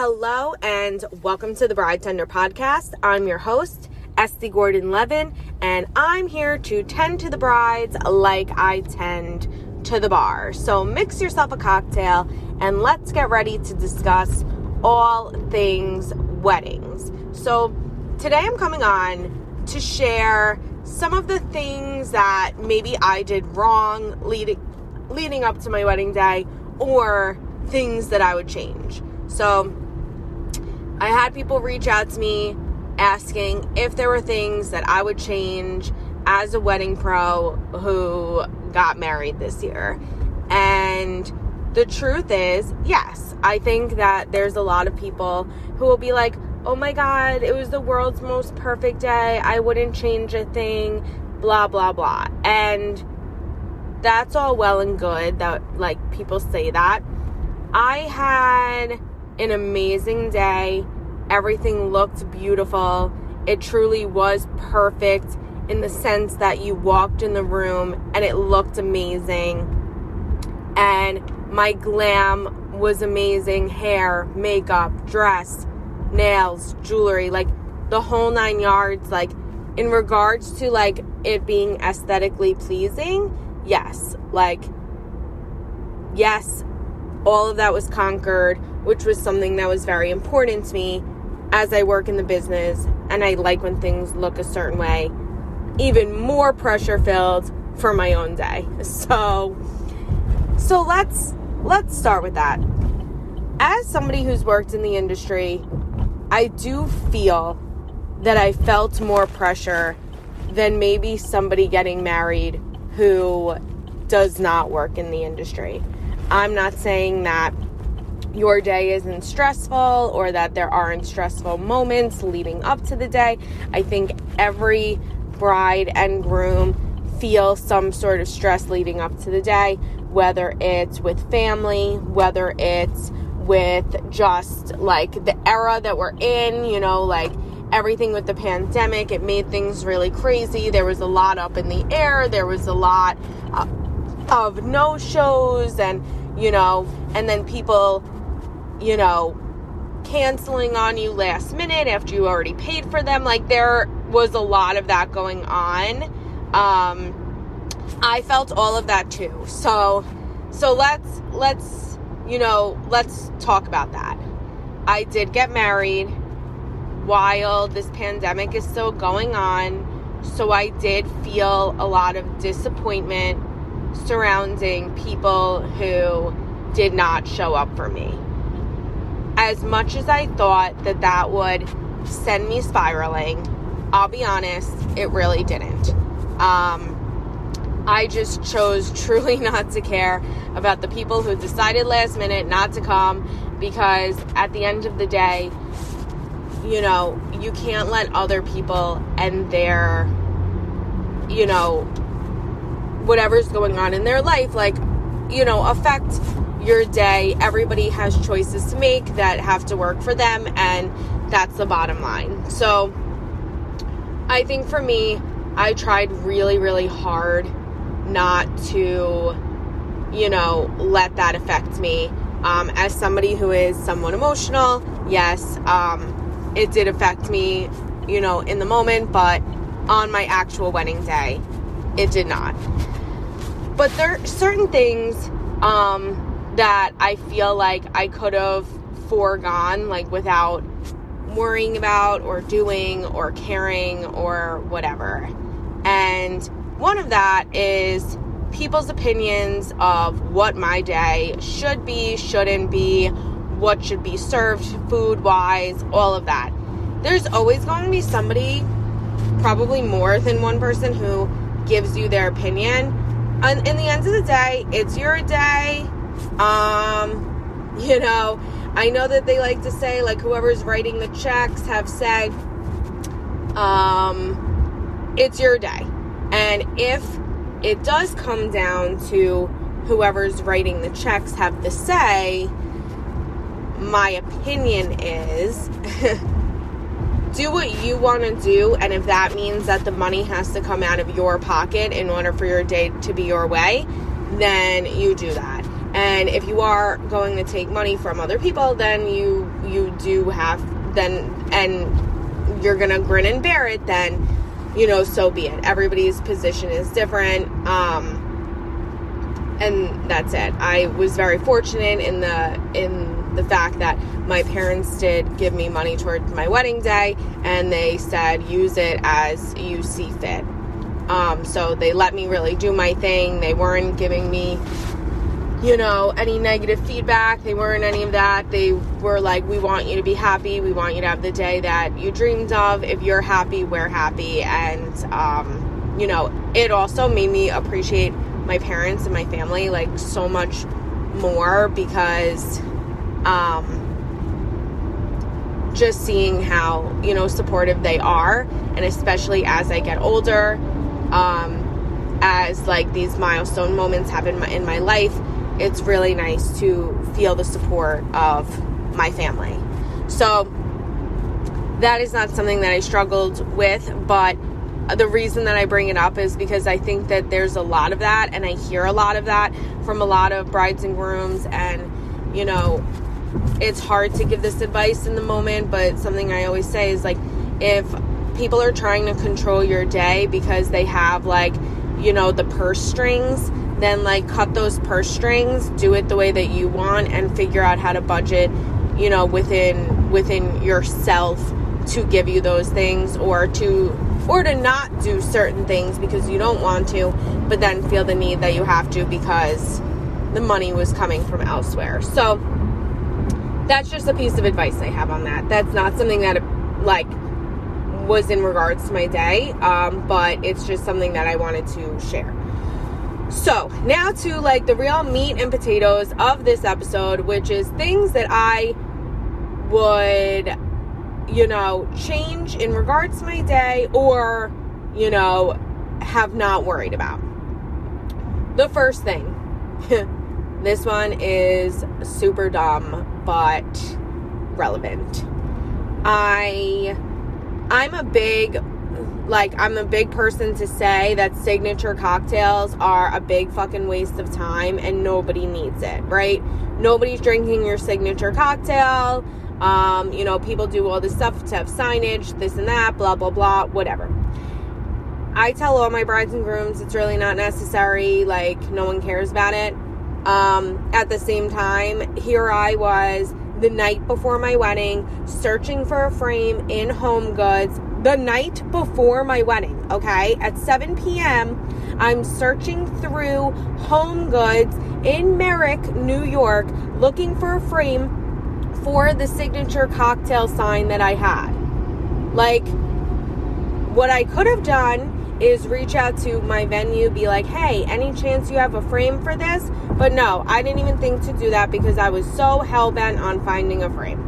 Hello and welcome to the Bride Tender Podcast. I'm your host, Estee Gordon Levin, and I'm here to tend to the brides like I tend to the bar. So mix yourself a cocktail and let's get ready to discuss all things weddings. So today I'm coming on to share some of the things that maybe I did wrong leading leading up to my wedding day or things that I would change. So I had people reach out to me asking if there were things that I would change as a wedding pro who got married this year. And the truth is, yes, I think that there's a lot of people who will be like, oh my God, it was the world's most perfect day. I wouldn't change a thing, blah, blah, blah. And that's all well and good that like people say that. I had an amazing day. Everything looked beautiful. It truly was perfect in the sense that you walked in the room and it looked amazing. And my glam was amazing hair, makeup, dress, nails, jewelry, like the whole nine yards. Like, in regards to like it being aesthetically pleasing, yes. Like, yes, all of that was conquered, which was something that was very important to me as I work in the business and I like when things look a certain way. Even more pressure filled for my own day. So so let's let's start with that. As somebody who's worked in the industry, I do feel that I felt more pressure than maybe somebody getting married who does not work in the industry. I'm not saying that your day isn't stressful or that there aren't stressful moments leading up to the day. I think every bride and groom feel some sort of stress leading up to the day, whether it's with family, whether it's with just like the era that we're in, you know, like everything with the pandemic, it made things really crazy. There was a lot up in the air, there was a lot uh, of no shows, and you know, and then people, you know, canceling on you last minute after you already paid for them. Like there was a lot of that going on. Um, I felt all of that too. So, so let's let's you know let's talk about that. I did get married while this pandemic is still going on. So I did feel a lot of disappointment surrounding people who did not show up for me. As much as I thought that that would send me spiraling, I'll be honest, it really didn't. Um, I just chose truly not to care about the people who decided last minute not to come because at the end of the day, you know, you can't let other people and their, you know, whatever's going on in their life, like, you know, affect your day. Everybody has choices to make that have to work for them, and that's the bottom line. So, I think for me, I tried really, really hard not to, you know, let that affect me. Um, as somebody who is somewhat emotional, yes, um, it did affect me, you know, in the moment, but on my actual wedding day, it did not. But there are certain things um, that I feel like I could have foregone, like without worrying about or doing or caring or whatever. And one of that is people's opinions of what my day should be, shouldn't be, what should be served food wise, all of that. There's always going to be somebody, probably more than one person, who gives you their opinion and in the end of the day, it's your day. Um, you know, I know that they like to say, like, whoever's writing the checks have said, um, it's your day. And if it does come down to whoever's writing the checks have the say, my opinion is do what you want to do and if that means that the money has to come out of your pocket in order for your day to be your way then you do that And if you are going to take money from other people, then you you do have then and you're gonna grin and bear it. Then you know, so be it. Everybody's position is different. Um, and that's it. I was very fortunate in the in the fact that my parents did give me money towards my wedding day, and they said use it as you see fit. Um, so they let me really do my thing. They weren't giving me, you know, any negative feedback. They weren't any of that. They were like, we want you to be happy. We want you to have the day that you dreamed of. If you're happy, we're happy. And, um, you know, it also made me appreciate my parents and my family like so much more because um just seeing how you know supportive they are and especially as I get older um as like these milestone moments happen in my, in my life it's really nice to feel the support of my family. So that is not something that I struggled with but the reason that I bring it up is because I think that there's a lot of that, and I hear a lot of that from a lot of brides and grooms, and you know, it's hard to give this advice in the moment, but something I always say is like, if people are trying to control your day because they have like, you know, the purse strings, then like cut those purse strings, do it the way that you want, and figure out how to budget, you know, within within yourself to give you those things or to or to not do certain things because you don't want to, but then feel the need that you have to because the money was coming from elsewhere. So that's just a piece of advice I have on that. That's not something that like was in regards to my day, um, but it's just something that I wanted to share. So now to like the real meat and potatoes of this episode, which is things that I would you know, change in regards to my day or, you know, have not worried about. The first thing, this one is super dumb but relevant. I I'm a big like I'm a big person to say that signature cocktails are a big fucking waste of time and nobody needs it, right? Nobody's drinking your signature cocktail. Um, you know, people do all this stuff to have signage, this and that, blah, blah, blah, whatever. I tell all my brides and grooms it's really not necessary, like, no one cares about it. Um, at the same time, here I was the night before my wedding searching for a frame in HomeGoods the night before my wedding, okay? At 7 p.m., I'm searching through HomeGoods in Merrick, New York, looking for a frame for the signature cocktail sign that I had. Like, what I could have done is reach out to my venue, be like, hey, any chance you have a frame for this? But no, I didn't even think to do that because I was so hell bent on finding a frame.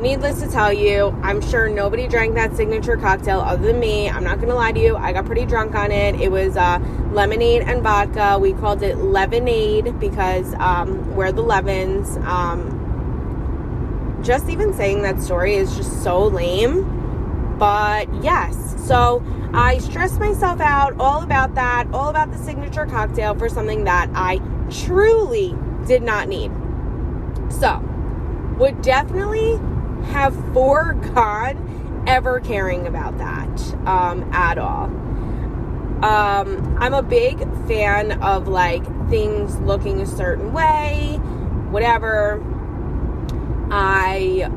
Needless to tell you, I'm sure nobody drank that signature cocktail other than me. I'm not gonna lie to you, I got pretty drunk on it. It was uh, lemonade and vodka. We called it Lemonade because um, we're the Levens. Um, just even saying that story is just so lame. But yes, so I stressed myself out all about that, all about the signature cocktail for something that I truly did not need. So, would definitely have foregone ever caring about that um, at all. Um, I'm a big fan of like things looking a certain way, whatever. I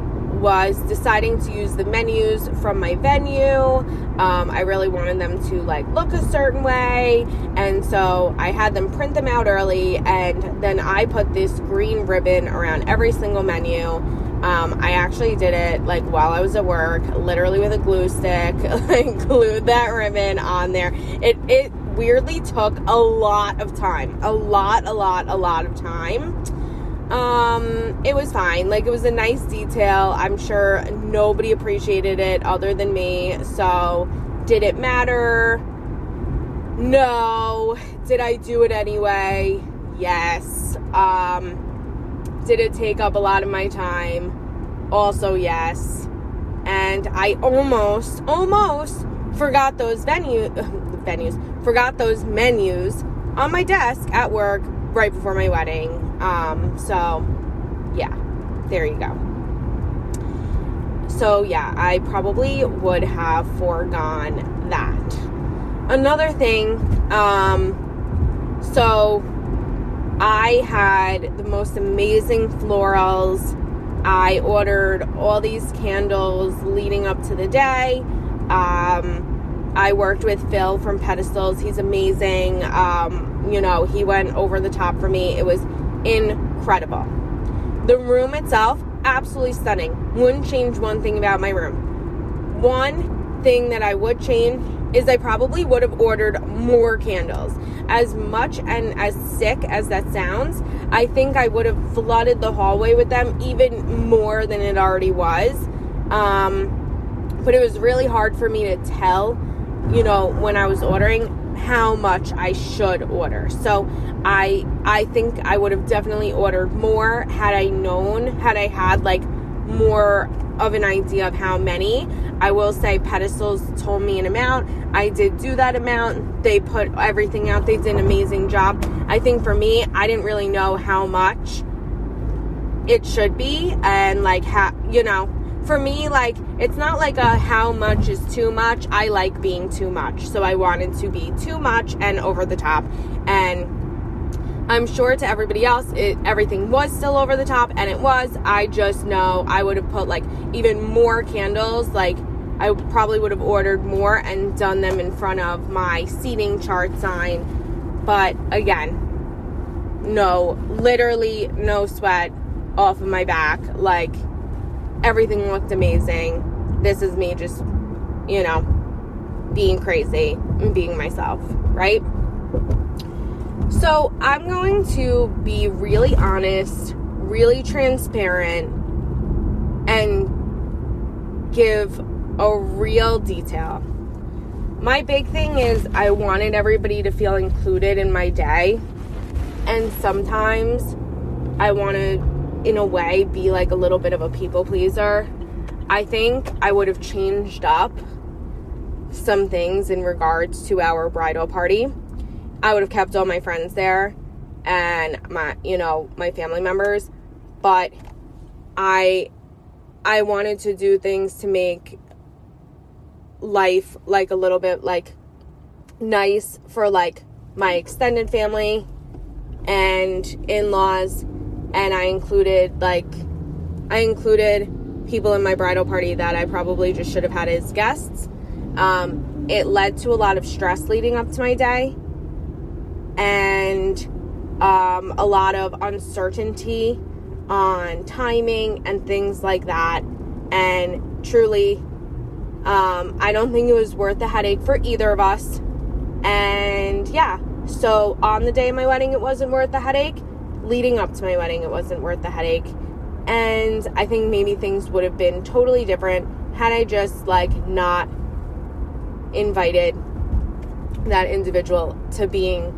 was deciding to use the menus from my venue. Um, I really wanted them to like look a certain way, and so I had them print them out early, and then I put this green ribbon around every single menu. Um, I actually did it like while I was at work, literally with a glue stick, like glued that ribbon on there. It it weirdly took a lot of time, a lot, a lot, a lot of time um, it was fine. Like, it was a nice detail. I'm sure nobody appreciated it other than me. So, did it matter? No. Did I do it anyway? Yes. Um, did it take up a lot of my time? Also, yes. And I almost, almost forgot those venue, venues, forgot those menus on my desk at work right before my wedding. Um, so, yeah, there you go. So, yeah, I probably would have foregone that. Another thing, um, so I had the most amazing florals. I ordered all these candles leading up to the day. Um, I worked with Phil from Pedestals. He's amazing. Um, you know, he went over the top for me. It was incredible. The room itself, absolutely stunning. Wouldn't change one thing about my room. One thing that I would change is I probably would have ordered more candles. As much and as sick as that sounds, I think I would have flooded the hallway with them even more than it already was. Um, but it was really hard for me to tell, you know, when I was ordering how much I should order. So I I think I would have definitely ordered more had I known, had I had like more of an idea of how many. I will say pedestals told me an amount. I did do that amount. They put everything out. They did an amazing job. I think for me, I didn't really know how much it should be and like how, you know, for me like it's not like a how much is too much. I like being too much. So I wanted to be too much and over the top and I'm sure to everybody else, it everything was still over the top, and it was. I just know I would have put like even more candles. Like I probably would have ordered more and done them in front of my seating chart sign. But again, no, literally no sweat off of my back. Like everything looked amazing. This is me just, you know, being crazy and being myself, right? So, I'm going to be really honest, really transparent, and give a real detail. My big thing is I wanted everybody to feel included in my day. And sometimes I want to, in a way, be like a little bit of a people pleaser. I think I would have changed up some things in regards to our bridal party. I would have kept all my friends there and my, you know, my family members, but I I wanted to do things to make life like a little bit like nice for like my extended family and in-laws and I included like I included people in my bridal party that I probably just should have had as guests. Um, it led to a lot of stress leading up to my day and um, a lot of uncertainty on timing and things like that. And truly, um, I don't think it was worth the headache for either of us. And yeah, so on the day of my wedding, it wasn't worth the headache. Leading up to my wedding, it wasn't worth the headache. And I think maybe things would have been totally different had I just like not invited that individual to being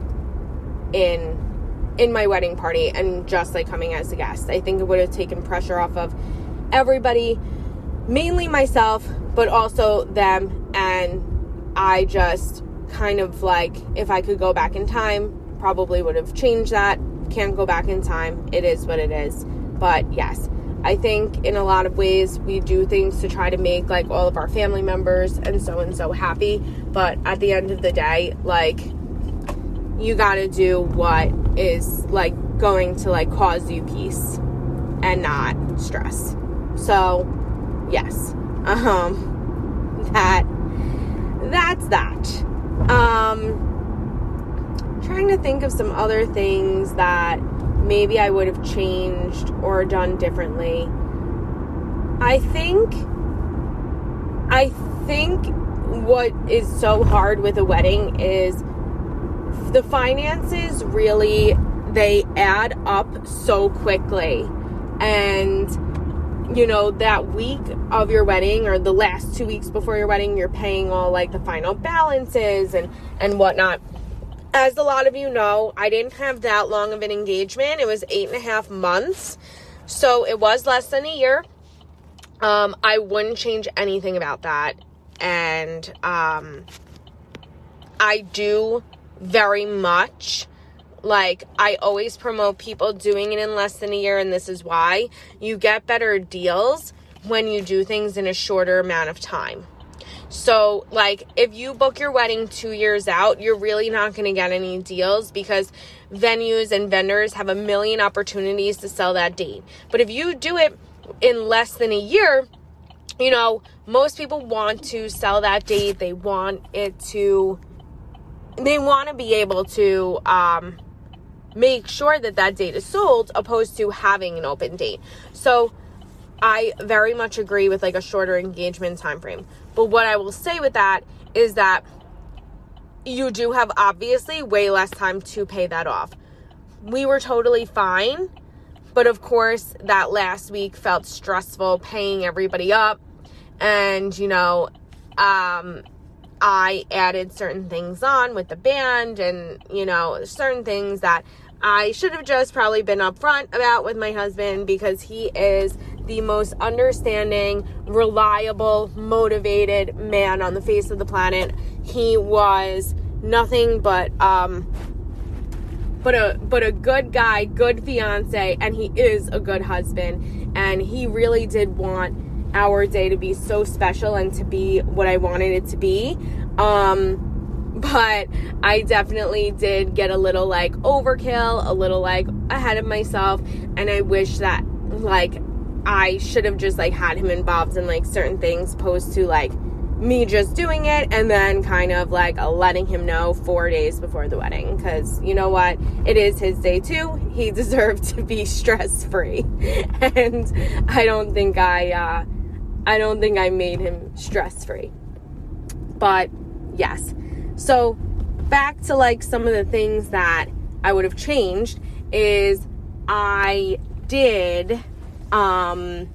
in in my wedding party and just like coming as a guest. I think it would have taken pressure off of everybody, mainly myself, but also them. And I just kind of like, if I could go back in time, probably would have changed that. Can't go back in time. It is what it is. But yes, I think in a lot of ways we do things to try to make like all of our family members and so and so happy. But at the end of the day, like, you got to do what is like going to like cause you peace and not stress. So, yes. Um that that's that. Um trying to think of some other things that maybe I would have changed or done differently. I think I think what is so hard with a wedding is the finances really they add up so quickly. And you know that week of your wedding or the last two weeks before your wedding you're paying all like the final balances and and whatnot. As a lot of you know i didn't have that long of an engagement. It was eight and a half months. So it was less than a year. Um i wouldn't change anything about that. And um i do very much like I always promote people doing it in less than a year, and this is why you get better deals when you do things in a shorter amount of time. So, like, if you book your wedding two years out, you're really not going to get any deals because venues and vendors have a million opportunities to sell that date. But if you do it in less than a year, you know, most people want to sell that date. They want it to, they want to be able to, um, make sure that that date is sold opposed to having an open date. So I very much agree with like a shorter engagement time frame. But what I will say with that is that you do have obviously way less time to pay that off. We were totally fine, but of course, that last week felt stressful paying everybody up. And, you know, um, I added certain things on with the band and, you know, certain things that I should have just probably been upfront about with my husband because he is the most understanding, reliable, motivated man on the face of the planet. He was nothing but um but a but a good guy, good fiance, and he is a good husband. And he really did want our day to be so special and to be what I wanted it to be. Um but I definitely did get a little like overkill, a little like ahead of myself, and I wish that like I should have just like had him involved in like certain things opposed to like me just doing it and then kind of like letting him know four days before the wedding. Because you know what? It is his day too. He deserved to be stress free and i don't think i uh i don't think i made him stress free but yes so back to like some of the things that i would have changed is i did um,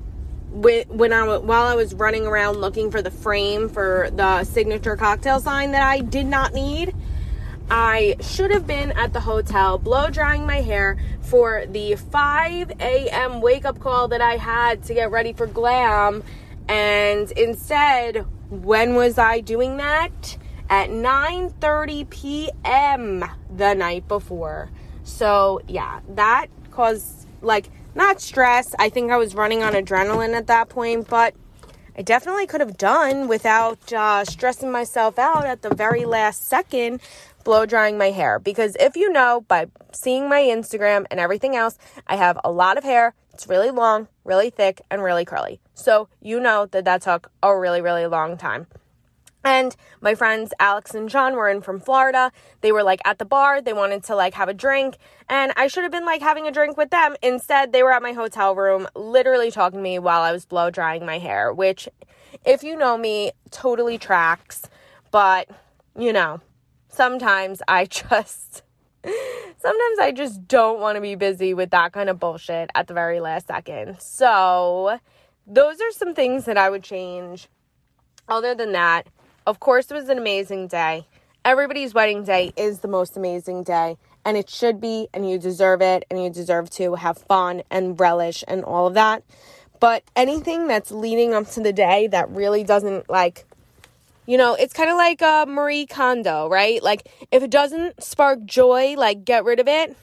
when I while I was running around looking for the frame for the signature cocktail sign that I did not need, I should have been at the hotel blow drying my hair for the 5 a.m. wake up call that I had to get ready for glam. And instead, when was I doing that? At 9:30 p.m. the night before. So, yeah, that caused like not stress. I think I was running on adrenaline at that point, but I definitely could have done without uh, stressing myself out at the very last second blow drying my hair. Because if you know by seeing my Instagram and everything else, I have a lot of hair. It's really long, really thick, and really curly. So you know that that took a really, really long time. And my friends Alex and John were in from Florida. They were like at the bar. They wanted to like have a drink. And I should have been like having a drink with them. Instead, they were at my hotel room, literally talking to me while I was blow drying my hair, which, if you know me, totally tracks. But, you know, sometimes I just. Sometimes I just don't want to be busy with that kind of bullshit at the very last second. So, those are some things that I would change. Other than that, of course, it was an amazing day. Everybody's wedding day is the most amazing day, and it should be, and you deserve it, and you deserve to have fun and relish and all of that. But anything that's leading up to the day that really doesn't like, you know, it's kind of like a Marie Kondo, right? Like, if it doesn't spark joy, like, get rid of it.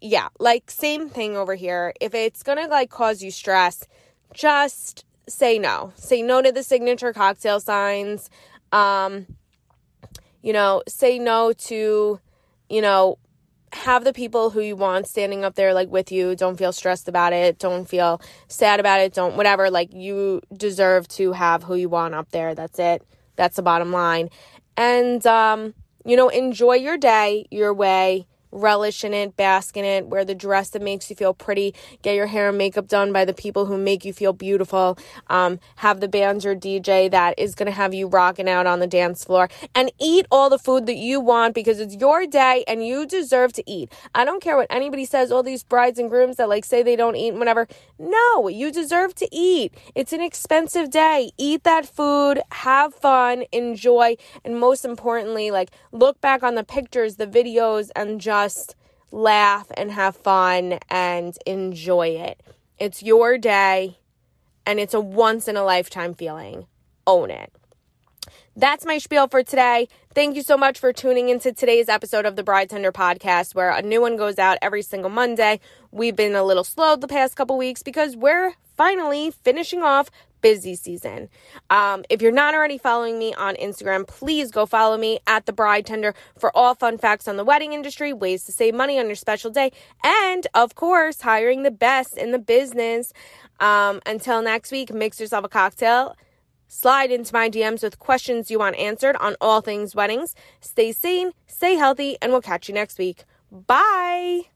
Yeah, like, same thing over here. If it's gonna like cause you stress, just say no. Say no to the signature cocktail signs. Um, you know, say no to, you know, have the people who you want standing up there like with you. Don't feel stressed about it. Don't feel sad about it. Don't whatever. Like you deserve to have who you want up there. That's it. That's the bottom line. And um, you know, enjoy your day your way relish in it, bask in it, wear the dress that makes you feel pretty, get your hair and makeup done by the people who make you feel beautiful, um, have the bands or DJ that is going to have you rocking out on the dance floor, and eat all the food that you want because it's your day and you deserve to eat. I don't care what anybody says, all these brides and grooms that like say they don't eat whatever. No, you deserve to eat. It's an expensive day. Eat that food, have fun, enjoy, and most importantly, like look back on the pictures, the videos, and just just laugh and have fun and enjoy it. It's your day and it's a once in a lifetime feeling. Own it. that's my spiel for today. Thank you so much for tuning into today's episode of the Bride Tender podcast, where a new one goes out every single Monday. We've been a little slow the past couple weeks because we're finally finishing off busy season. Um, if you're not already following me on Instagram, please go follow me at the Bride Tender for all fun facts on the wedding industry, ways to save money on your special day, and of course, hiring the best in the business. Um, until next week, mix yourself a cocktail Slide into my DMs with questions you want answered on all things weddings. Stay sane, stay healthy, and we'll catch you next week. Bye.